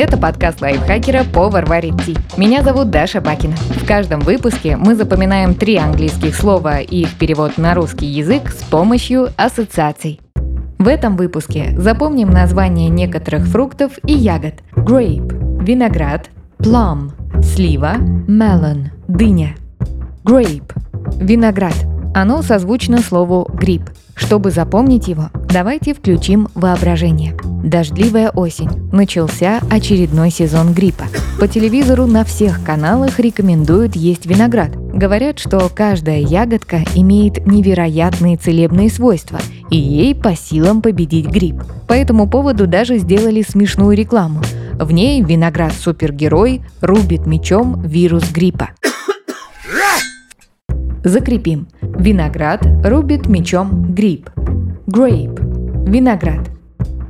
Это подкаст лайфхакера «Повар варит ти». Меня зовут Даша Бакина. В каждом выпуске мы запоминаем три английских слова и их перевод на русский язык с помощью ассоциаций. В этом выпуске запомним названия некоторых фруктов и ягод. Grape – виноград, plum – слива, melon – дыня. Grape – виноград. Оно созвучно слову гриб. Чтобы запомнить его, давайте включим воображение. Дождливая осень. Начался очередной сезон гриппа. По телевизору на всех каналах рекомендуют есть виноград. Говорят, что каждая ягодка имеет невероятные целебные свойства, и ей по силам победить грипп. По этому поводу даже сделали смешную рекламу. В ней виноград-супергерой рубит мечом вирус гриппа. Закрепим. Виноград рубит мечом грипп. Grape – виноград.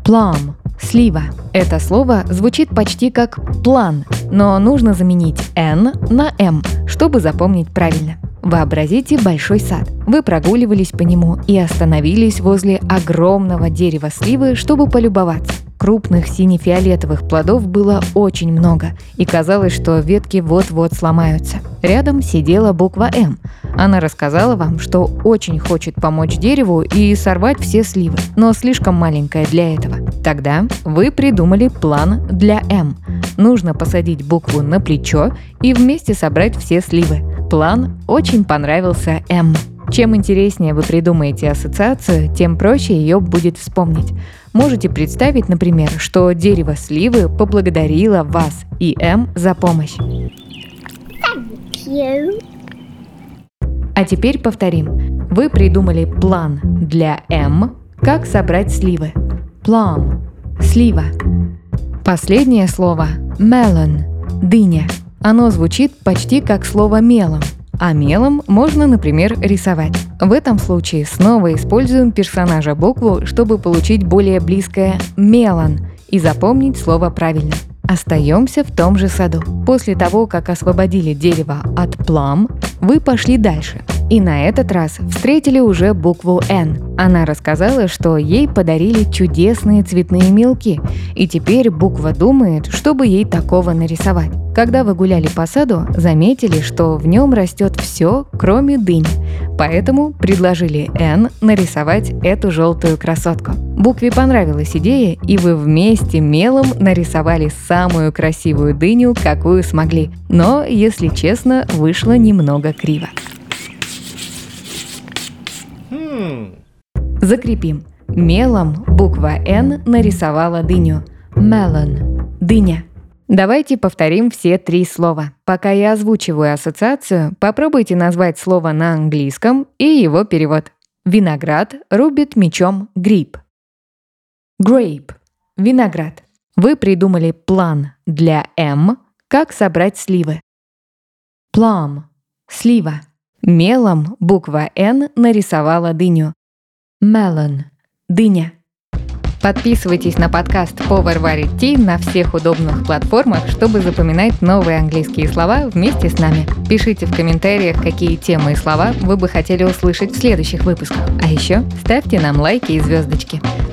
Plum – слива. Это слово звучит почти как план, но нужно заменить n на m, чтобы запомнить правильно. Вообразите большой сад. Вы прогуливались по нему и остановились возле огромного дерева сливы, чтобы полюбоваться. Крупных сине-фиолетовых плодов было очень много, и казалось, что ветки вот-вот сломаются. Рядом сидела буква «М». Она рассказала вам, что очень хочет помочь дереву и сорвать все сливы, но слишком маленькая для этого. Тогда вы придумали план для «М». Нужно посадить букву на плечо и вместе собрать все сливы. План очень понравился «М». Чем интереснее вы придумаете ассоциацию, тем проще ее будет вспомнить. Можете представить, например, что дерево сливы поблагодарило вас и М за помощь. А теперь повторим. Вы придумали план для М, как собрать сливы. Plum – слива. Последнее слово – melon – дыня. Оно звучит почти как слово мелом – а мелом можно, например, рисовать. В этом случае снова используем персонажа букву, чтобы получить более близкое «мелон» и запомнить слово правильно. Остаемся в том же саду. После того, как освободили дерево от плам, вы пошли дальше. И на этот раз встретили уже букву «Н». Она рассказала, что ей подарили чудесные цветные мелки, и теперь буква думает, чтобы ей такого нарисовать. Когда вы гуляли по саду, заметили, что в нем растет все, кроме дынь. Поэтому предложили Н нарисовать эту желтую красотку. Букве понравилась идея, и вы вместе мелом нарисовали самую красивую дыню, какую смогли. Но, если честно, вышло немного криво. Закрепим. Мелом буква «Н» нарисовала дыню. Melon – дыня. Давайте повторим все три слова. Пока я озвучиваю ассоциацию, попробуйте назвать слово на английском и его перевод. Виноград рубит мечом гриб. Grape – виноград. Вы придумали план для М, как собрать сливы. Plum – слива. Мелом буква Н нарисовала дыню. Melon – дыня. Подписывайтесь на подкаст «Повар варит ти» на всех удобных платформах, чтобы запоминать новые английские слова вместе с нами. Пишите в комментариях, какие темы и слова вы бы хотели услышать в следующих выпусках. А еще ставьте нам лайки и звездочки.